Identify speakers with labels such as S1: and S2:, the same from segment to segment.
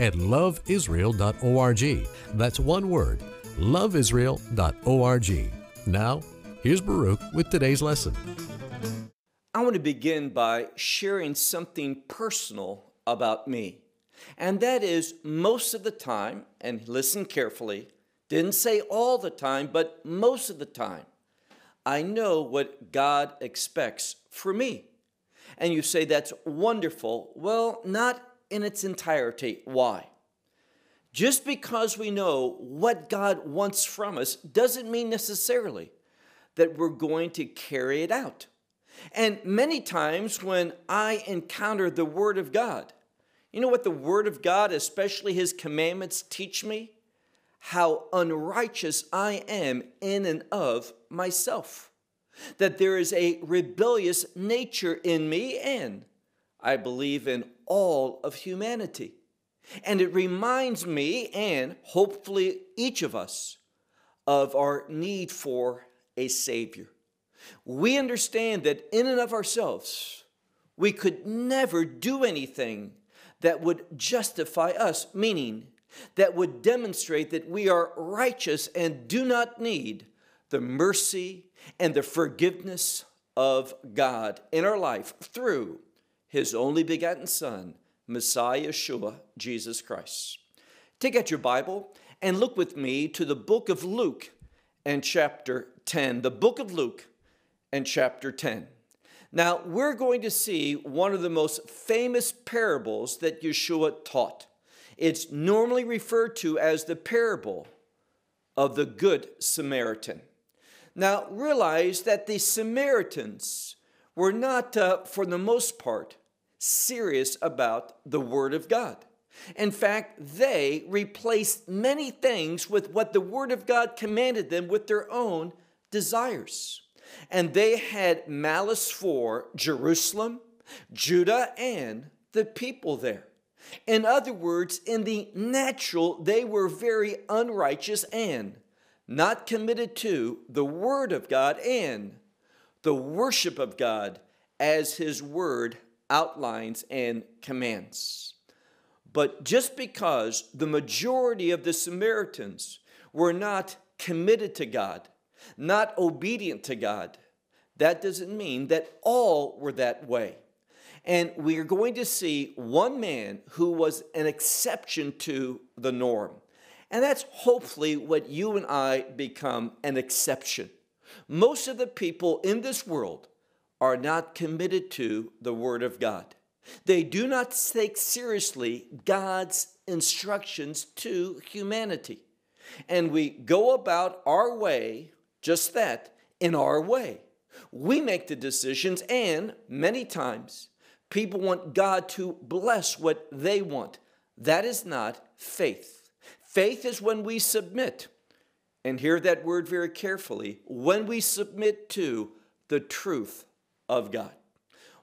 S1: at loveisrael.org. That's one word, loveisrael.org. Now, here's Baruch with today's lesson.
S2: I want to begin by sharing something personal about me. And that is most of the time, and listen carefully, didn't say all the time, but most of the time, I know what God expects for me. And you say that's wonderful. Well, not in its entirety. Why? Just because we know what God wants from us doesn't mean necessarily that we're going to carry it out. And many times when I encounter the Word of God, you know what the Word of God, especially His commandments, teach me? How unrighteous I am in and of myself. That there is a rebellious nature in me, and I believe in all of humanity. And it reminds me, and hopefully each of us, of our need for a Savior. We understand that in and of ourselves, we could never do anything that would justify us, meaning that would demonstrate that we are righteous and do not need the mercy and the forgiveness of God in our life through His only begotten Son, Messiah Yeshua, Jesus Christ. Take out your Bible and look with me to the book of Luke and chapter 10. The book of Luke and chapter 10. Now, we're going to see one of the most famous parables that Yeshua taught. It's normally referred to as the parable of the Good Samaritan. Now, realize that the Samaritans were not, uh, for the most part, serious about the Word of God. In fact, they replaced many things with what the Word of God commanded them with their own desires. And they had malice for Jerusalem, Judah, and the people there. In other words, in the natural, they were very unrighteous and not committed to the Word of God and the worship of God as His Word outlines and commands. But just because the majority of the Samaritans were not committed to God, not obedient to God, that doesn't mean that all were that way. And we are going to see one man who was an exception to the norm. And that's hopefully what you and I become an exception. Most of the people in this world are not committed to the Word of God. They do not take seriously God's instructions to humanity. And we go about our way, just that, in our way. We make the decisions, and many times people want God to bless what they want. That is not faith. Faith is when we submit, and hear that word very carefully, when we submit to the truth of God.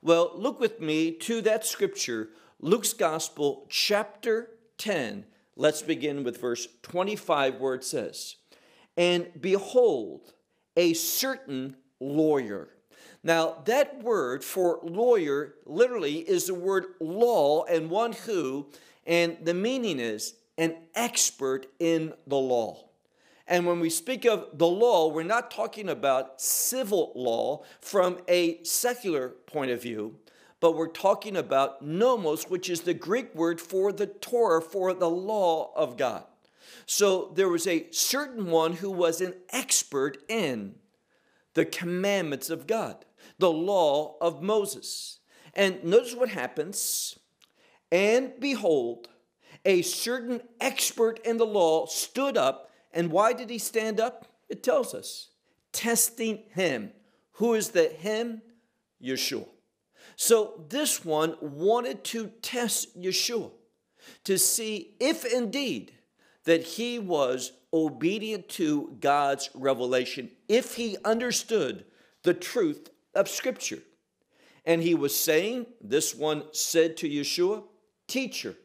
S2: Well, look with me to that scripture, Luke's Gospel, chapter 10. Let's begin with verse 25, where it says, And behold, a certain lawyer. Now, that word for lawyer literally is the word law and one who, and the meaning is an expert in the law. And when we speak of the law, we're not talking about civil law from a secular point of view, but we're talking about nomos, which is the Greek word for the Torah, for the law of God. So there was a certain one who was an expert in the commandments of God, the law of Moses. And notice what happens. And behold, a certain expert in the law stood up and why did he stand up? It tells us testing him. Who is the him? Yeshua. So this one wanted to test Yeshua to see if indeed that he was obedient to God's revelation if he understood the truth of Scripture. And he was saying, this one said to Yeshua, Teacher,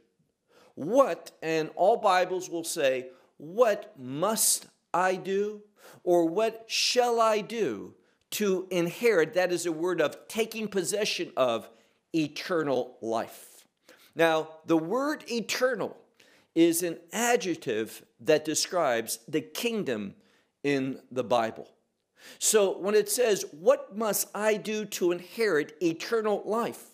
S2: what, and all Bibles will say, What must I do? Or what shall I do to inherit? That is a word of taking possession of eternal life. Now, the word eternal is an adjective that describes the kingdom in the Bible. So when it says, What must I do to inherit eternal life?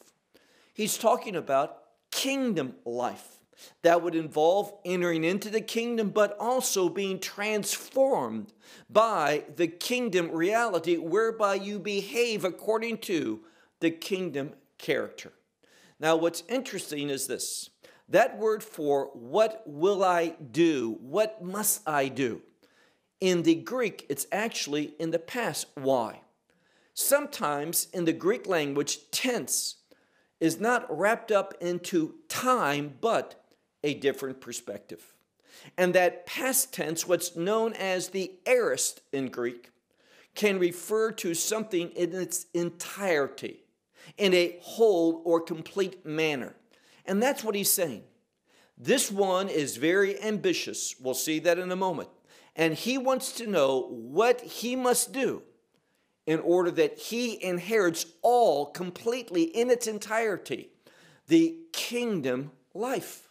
S2: He's talking about kingdom life. That would involve entering into the kingdom, but also being transformed by the kingdom reality, whereby you behave according to the kingdom character. Now, what's interesting is this that word for what will I do? What must I do? In the Greek, it's actually in the past. Why? Sometimes in the Greek language, tense is not wrapped up into time, but a different perspective. And that past tense, what's known as the aorist in Greek, can refer to something in its entirety, in a whole or complete manner. And that's what he's saying. This one is very ambitious. We'll see that in a moment. And he wants to know what he must do in order that he inherits all completely in its entirety the kingdom life.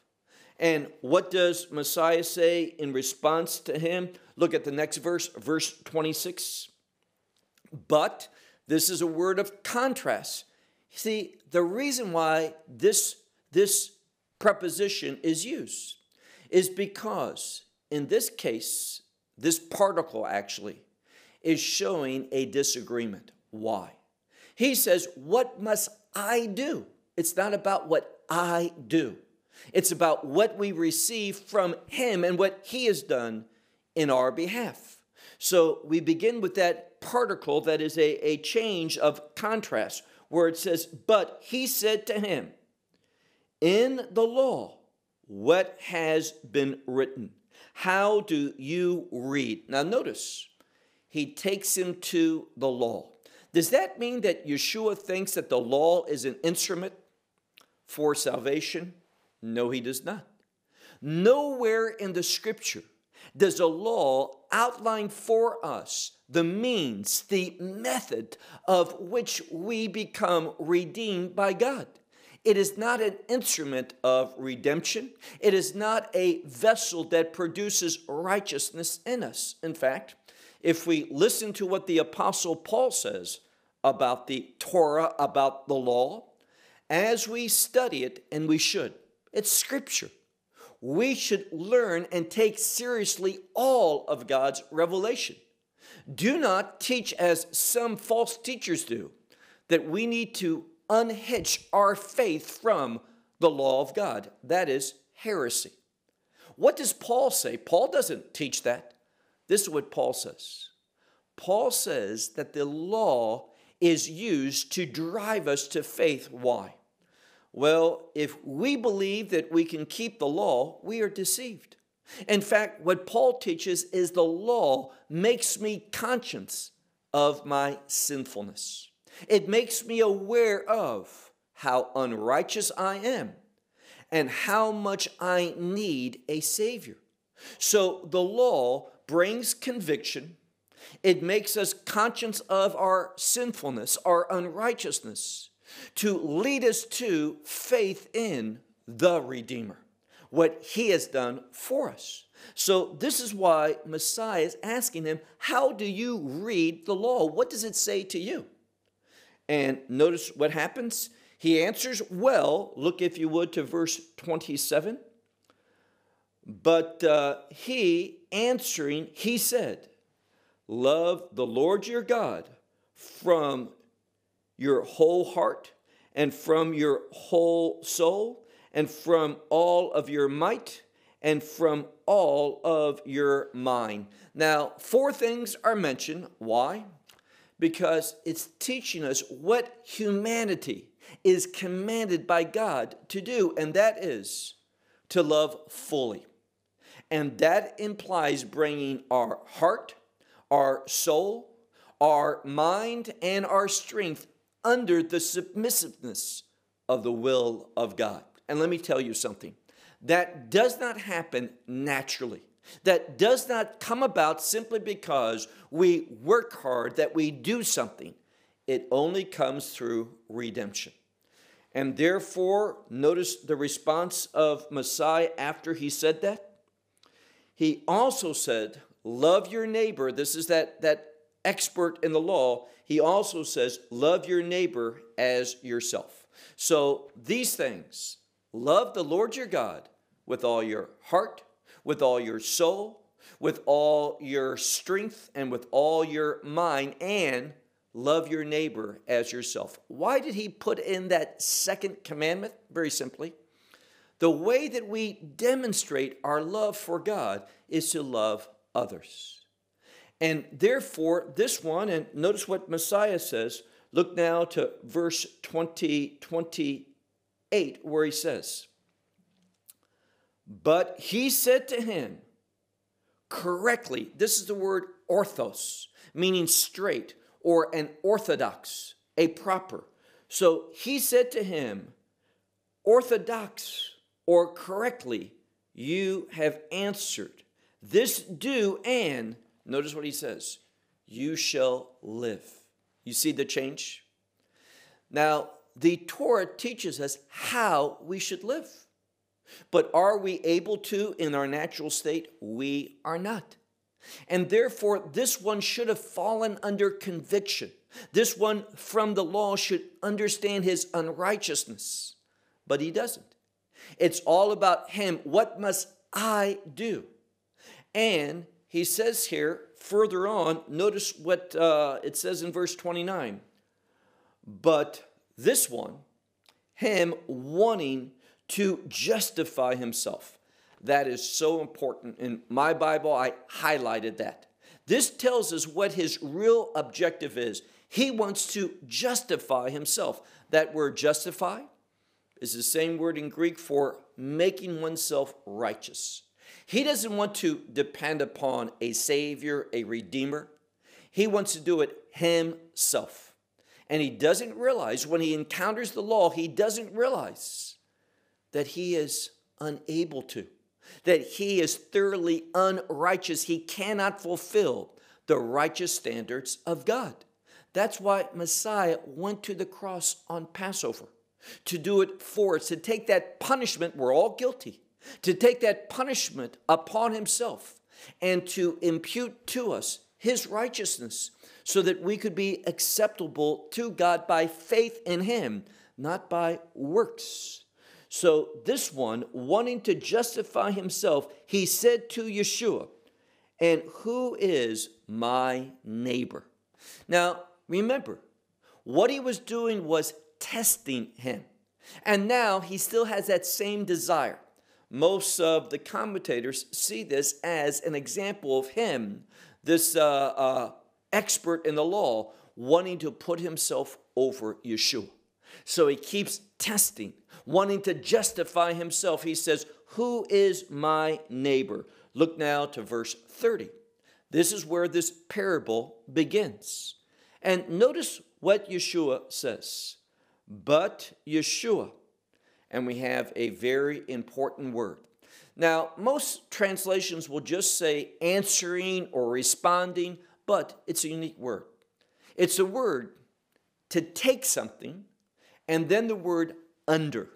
S2: And what does Messiah say in response to him? Look at the next verse, verse 26. But this is a word of contrast. See, the reason why this, this preposition is used is because in this case, this particle actually is showing a disagreement. Why? He says, What must I do? It's not about what I do, it's about what we receive from Him and what He has done in our behalf. So we begin with that particle that is a, a change of contrast, where it says, But He said to him, In the law, what has been written? How do you read? Now, notice, he takes him to the law. Does that mean that Yeshua thinks that the law is an instrument for salvation? No, he does not. Nowhere in the scripture does a law outline for us the means, the method of which we become redeemed by God. It is not an instrument of redemption. It is not a vessel that produces righteousness in us. In fact, if we listen to what the Apostle Paul says about the Torah, about the law, as we study it, and we should, it's scripture. We should learn and take seriously all of God's revelation. Do not teach as some false teachers do, that we need to unhitch our faith from the law of God. That is heresy. What does Paul say? Paul doesn't teach that. This is what Paul says. Paul says that the law is used to drive us to faith. Why? Well, if we believe that we can keep the law, we are deceived. In fact, what Paul teaches is the law makes me conscious of my sinfulness. It makes me aware of how unrighteous I am and how much I need a Savior. So the law brings conviction. It makes us conscious of our sinfulness, our unrighteousness, to lead us to faith in the Redeemer, what He has done for us. So, this is why Messiah is asking him, How do you read the law? What does it say to you? And notice what happens. He answers well. Look, if you would, to verse 27. But uh, he answering, he said, Love the Lord your God from your whole heart and from your whole soul and from all of your might and from all of your mind. Now, four things are mentioned. Why? because it's teaching us what humanity is commanded by God to do, and that is to love fully. And that implies bringing our heart, our soul, our mind, and our strength under the submissiveness of the will of God. And let me tell you something that does not happen naturally. That does not come about simply because we work hard, that we do something. It only comes through redemption. And therefore, notice the response of Messiah after he said that. He also said, Love your neighbor. This is that, that expert in the law. He also says, Love your neighbor as yourself. So these things, love the Lord your God with all your heart, with all your soul, with all your strength, and with all your mind, and love your neighbor as yourself. Why did he put in that second commandment? Very simply the way that we demonstrate our love for God is to love others. And therefore, this one, and notice what Messiah says. Look now to verse 20, 28, where he says, But he said to him, correctly, this is the word orthos, meaning straight, or an orthodox, a proper. So he said to him, orthodox or correctly, you have answered. This do, and notice what he says, you shall live. You see the change? Now, the Torah teaches us how we should live. But are we able to in our natural state? We are not. And therefore, this one should have fallen under conviction. This one from the law should understand his unrighteousness, but he doesn't. It's all about him. What must I do? And he says here further on, notice what uh, it says in verse 29. But this one, him wanting to justify himself. That is so important. In my Bible, I highlighted that. This tells us what his real objective is. He wants to justify himself. That word justify is the same word in Greek for making oneself righteous. He doesn't want to depend upon a Savior, a Redeemer. He wants to do it himself. And he doesn't realize when he encounters the law, he doesn't realize that he is unable to, that he is thoroughly unrighteous. He cannot fulfill the righteous standards of God. That's why Messiah went to the cross on Passover to do it for us, to take that punishment, we're all guilty, to take that punishment upon himself and to impute to us his righteousness so that we could be acceptable to God by faith in him, not by works. So, this one, wanting to justify himself, he said to Yeshua, And who is my neighbor? Now, remember, what he was doing was testing him. And now he still has that same desire. Most of the commentators see this as an example of him, this uh, uh, expert in the law, wanting to put himself over Yeshua. So he keeps testing, wanting to justify himself. He says, Who is my neighbor? Look now to verse 30. This is where this parable begins. And notice what Yeshua says but Yeshua. And we have a very important word. Now, most translations will just say answering or responding, but it's a unique word. It's a word to take something and then the word under.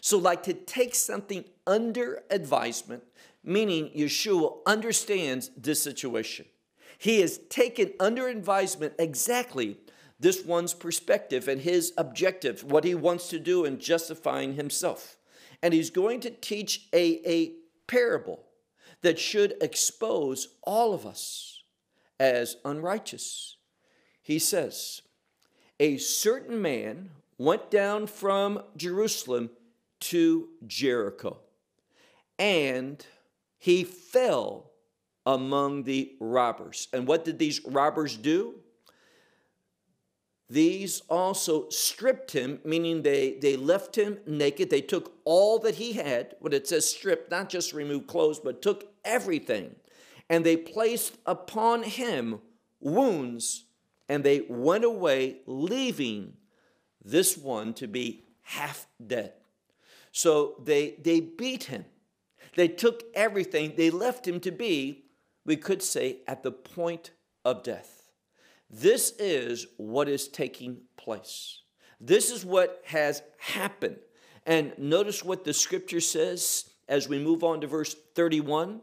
S2: So, like to take something under advisement, meaning Yeshua understands this situation. He is taken under advisement exactly this one's perspective and his objective, what he wants to do in justifying himself. And he's going to teach a, a parable that should expose all of us as unrighteous. He says, A certain man went down from Jerusalem to Jericho, and he fell among the robbers. And what did these robbers do? These also stripped him, meaning they, they left him naked. They took all that he had. When it says stripped, not just remove clothes, but took everything. And they placed upon him wounds, and they went away, leaving this one to be half dead. So they, they beat him. They took everything. They left him to be, we could say, at the point of death. This is what is taking place. This is what has happened. And notice what the scripture says as we move on to verse 31.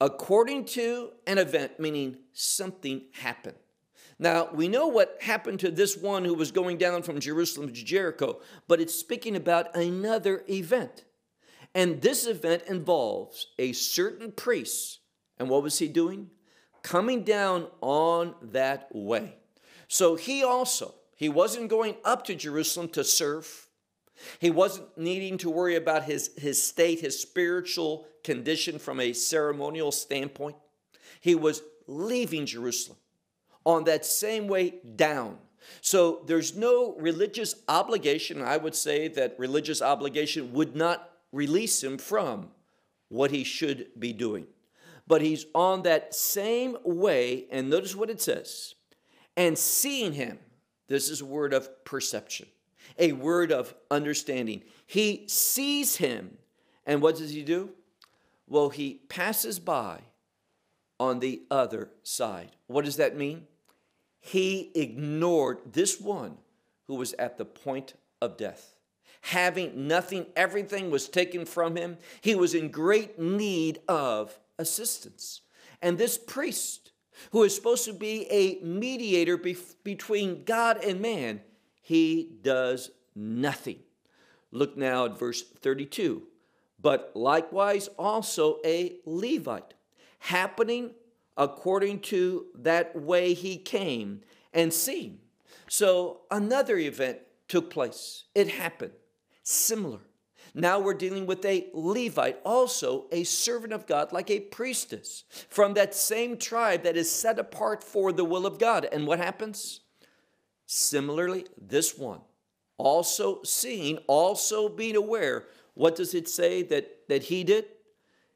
S2: According to an event, meaning something happened. Now, we know what happened to this one who was going down from Jerusalem to Jericho, but it's speaking about another event. And this event involves a certain priest. And what was he doing? Coming down on that way. So he also, he wasn't going up to Jerusalem to serve. He wasn't needing to worry about his, his state, his spiritual condition from a ceremonial standpoint. He was leaving Jerusalem on that same way down. So there's no religious obligation. I would say that religious obligation would not release him from what he should be doing. But he's on that same way, and notice what it says and seeing him. This is a word of perception, a word of understanding. He sees him, and what does he do? Well, he passes by on the other side. What does that mean? he ignored this one who was at the point of death. Having nothing, everything was taken from him. He was in great need of assistance. And this priest, who is supposed to be a mediator between God and man, he does nothing. Look now at verse 32. But likewise also a Levite, happening according to that way he came and seen. So another event took place. It happened. Similar. Now we're dealing with a Levite, also a servant of God, like a priestess from that same tribe that is set apart for the will of God. And what happens? Similarly, this one, also seeing, also being aware. What does it say that, that he did?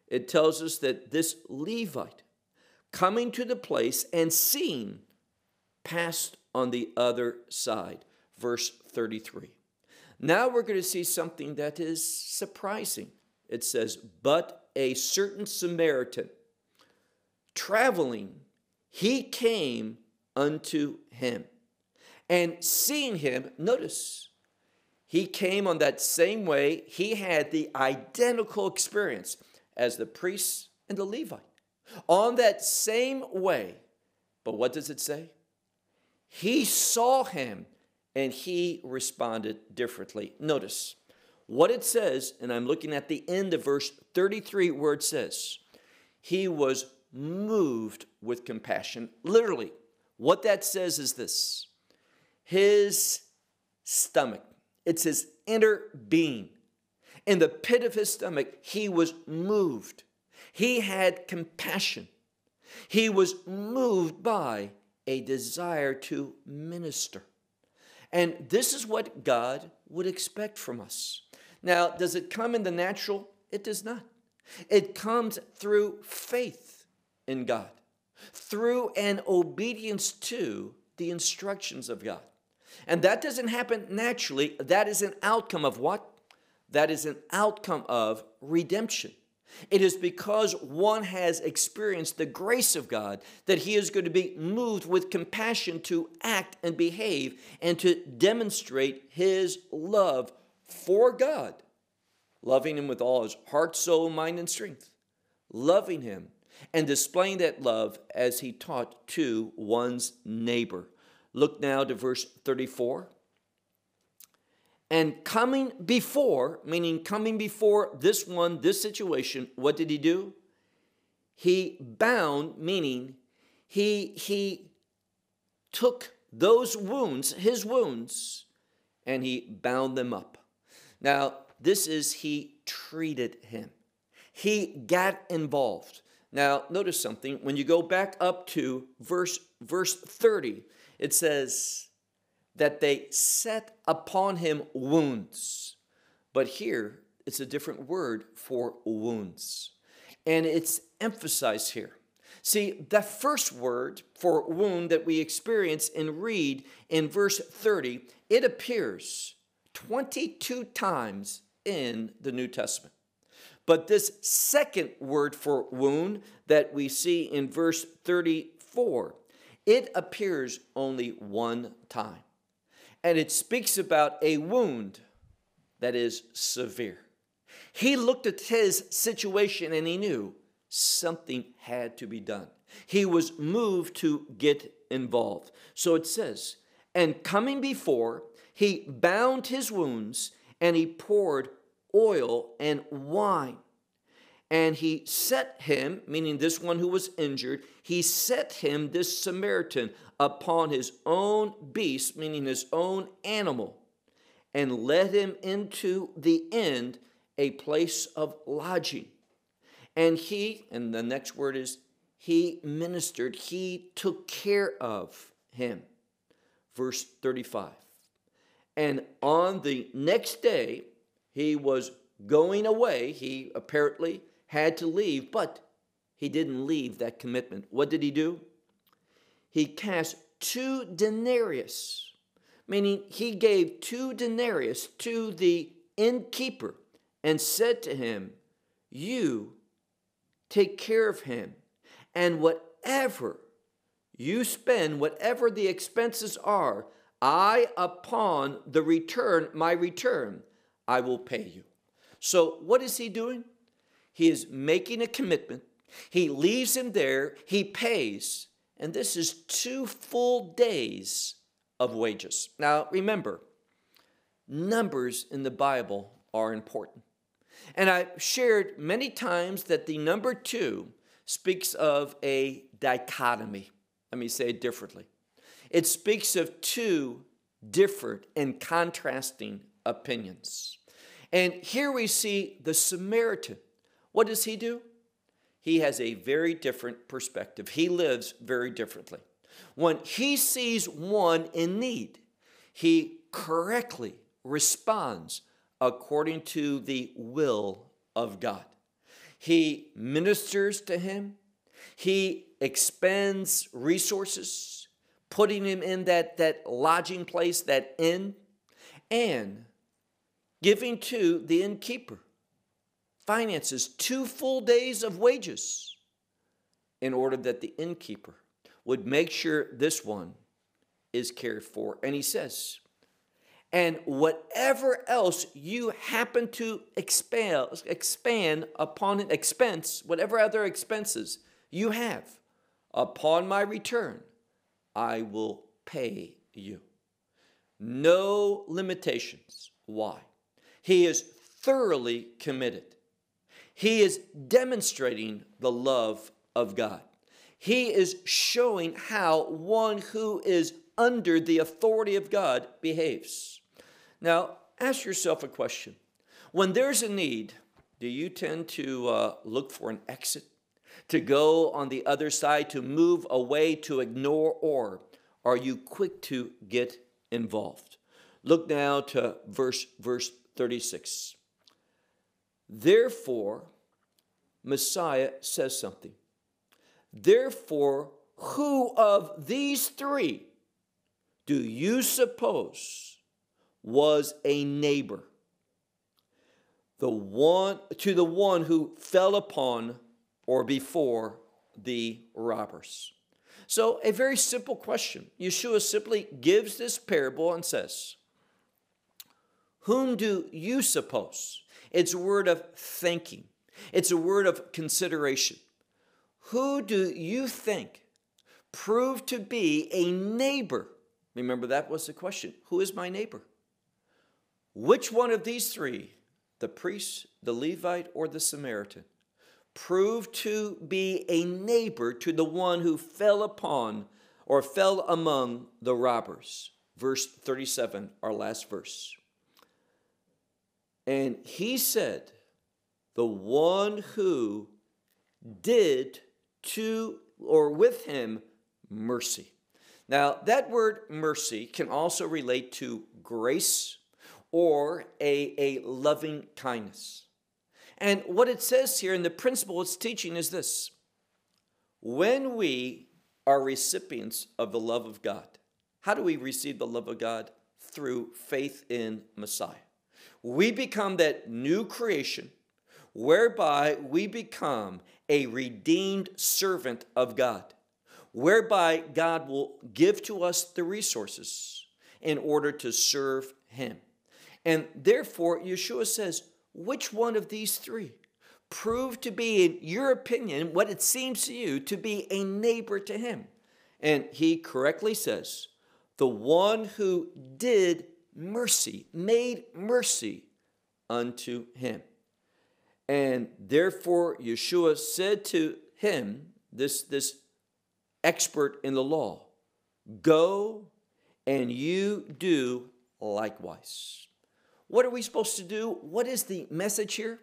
S2: It tells us that this Levite coming to the place and seeing passed on the other side. Verse 33. Now we're going to see something that is surprising. It says, But a certain Samaritan traveling, he came unto him. And seeing him, notice, he came on that same way. He had the identical experience as the priests and the Levite on that same way. But what does it say? He saw him and he responded differently. Notice what it says, and I'm looking at the end of verse 33 where it says, He was moved with compassion. Literally, what that says is this His stomach, it's his inner being. In the pit of his stomach, he was moved. He had compassion. He was moved by a desire to minister. And this is what God would expect from us. Now, does it come in the natural? It does not. It comes through faith in God, through an obedience to the instructions of God. And that doesn't happen naturally. That is an outcome of what? That is an outcome of redemption. It is because one has experienced the grace of God that he is going to be moved with compassion to act and behave and to demonstrate his love for God, loving him with all his heart, soul, mind, and strength, loving him and displaying that love as he taught to one's neighbor. Look now to verse 34. And coming before, meaning coming before this one, this situation, what did he do? He bound, meaning he, he took those wounds, his wounds, and he bound them up. Now, this is he treated him. He got involved. Now, notice something. When you go back up to verse, verse 30, it says that they set upon him wounds. But here, it's a different word for wounds. And it's emphasized here. See, the first word for wound that we experience and read in verse 30, it appears 22 times in the New Testament. But this second word for wound that we see in verse 34, it appears only one time. And it speaks about a wound that is severe. He looked at his situation and he knew something had to be done. He was moved to get involved. So it says, and coming before, he bound his wounds and he poured oil and wine. And he set him, meaning this one who was injured, he set him, this Samaritan, upon his own beast, meaning his own animal, and led him into the end, a place of lodging. And he, and the next word is, he ministered, he took care of him. Verse 35. And on the next day, he was going away. He apparently had to leave, but he didn't leave that commitment. What did he do? He cast two denarius, meaning he gave two denarius to the innkeeper and said to him, You take care of him. And whatever you spend, whatever the expenses are, I, upon the return, my return, I will pay you. So, what is he doing? He is making a commitment. He leaves him there, he pays, and this is two full days of wages. Now, remember, numbers in the Bible are important. And I've shared many times that the number two speaks of a dichotomy. Let me say it differently. It speaks of two different and contrasting opinions. And here we see the Samaritan. What does he do? He has a very different perspective. He lives very differently. When he sees one in need, he correctly responds according to the will of God. He ministers to him, he expends resources, putting him in that, that lodging place, that inn, and giving to the innkeeper finances two full days of wages in order that the innkeeper would make sure this one is cared for. And he says, and whatever else you happen to expand, expand upon an expense, whatever other expenses you have, upon my return, I will pay you. No limitations. Why? He is thoroughly committed. He is demonstrating the love of God. He is showing how one who is under the authority of God behaves. Now, ask yourself a question. When there's a need, do you tend to uh, look for an exit, to go on the other side, to move away, to ignore, or are you quick to get involved? Look now to verse, verse 36. Therefore, Messiah says something. Therefore, who of these three do you suppose was a neighbor? The one to the one who fell upon or before the robbers. So, a very simple question. Yeshua simply gives this parable and says, Whom do you suppose? It's a word of thanking, it's a word of consideration. Who do you think proved to be a neighbor Remember, that was the question Who is my neighbor? Which one of these three, the priest, the Levite, or the Samaritan, proved to be a neighbor to the one who fell upon or fell among the robbers? Verse 37, our last verse. And he said, The one who did to or with him mercy. Now, that word mercy can also relate to grace or a, a loving kindness. And what it says here in the principle it's teaching is this when we are recipients of the love of God, how do we receive the love of God? Through faith in Messiah. We become that new creation whereby we become a redeemed servant of God, whereby God will give to us the resources in order to serve Him. And therefore, Yeshua says, which one of these three proved to be, in your opinion, what it seems to you to be a neighbor to Him? And he correctly says, the one who did mercy, made mercy unto him. And therefore, Yeshua said to him, this, this expert in the law, Go and you do likewise. What are we supposed to do? What is the message here?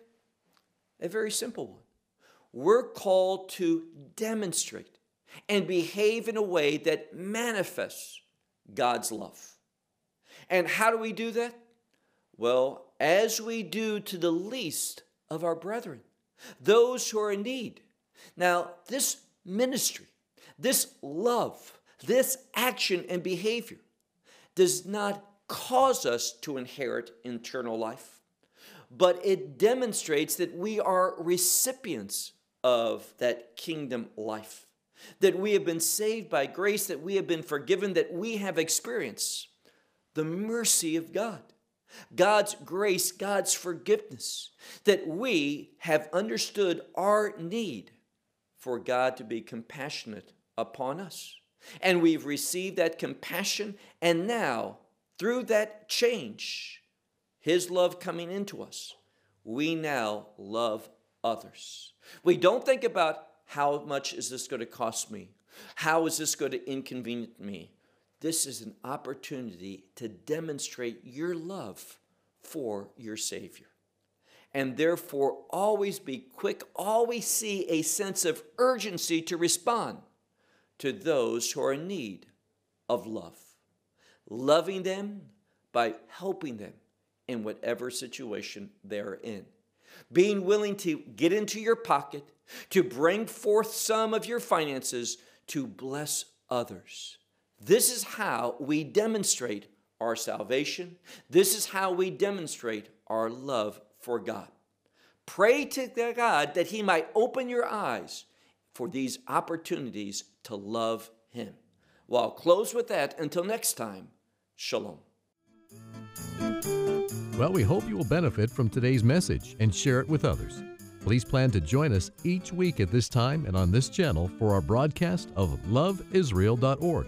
S2: A very simple one. We're called to demonstrate and behave in a way that manifests God's love. And how do we do that? Well, as we do to the least of our brethren, those who are in need. Now, this ministry, this love, this action and behavior does not cause us to inherit eternal life, but it demonstrates that we are recipients of that kingdom life, that we have been saved by grace, that we have been forgiven, that we have experienced the mercy of God. God's grace, God's forgiveness, that we have understood our need for God to be compassionate upon us. And we've received that compassion, and now, through that change, His love coming into us, we now love others. We don't think about how much is this going to cost me? How is this going to inconvenience me? This is an opportunity to demonstrate your love for your Savior. And therefore, always be quick, always see a sense of urgency to respond to those who are in need of love. Loving them by helping them in whatever situation they're in. Being willing to get into your pocket, to bring forth some of your finances to bless others. This is how we demonstrate our salvation. This is how we demonstrate our love for God. Pray to God that He might open your eyes for these opportunities to love Him. Well, I'll close with that. Until next time, Shalom.
S1: Well, we hope you will benefit from today's message and share it with others. Please plan to join us each week at this time and on this channel for our broadcast of loveisrael.org.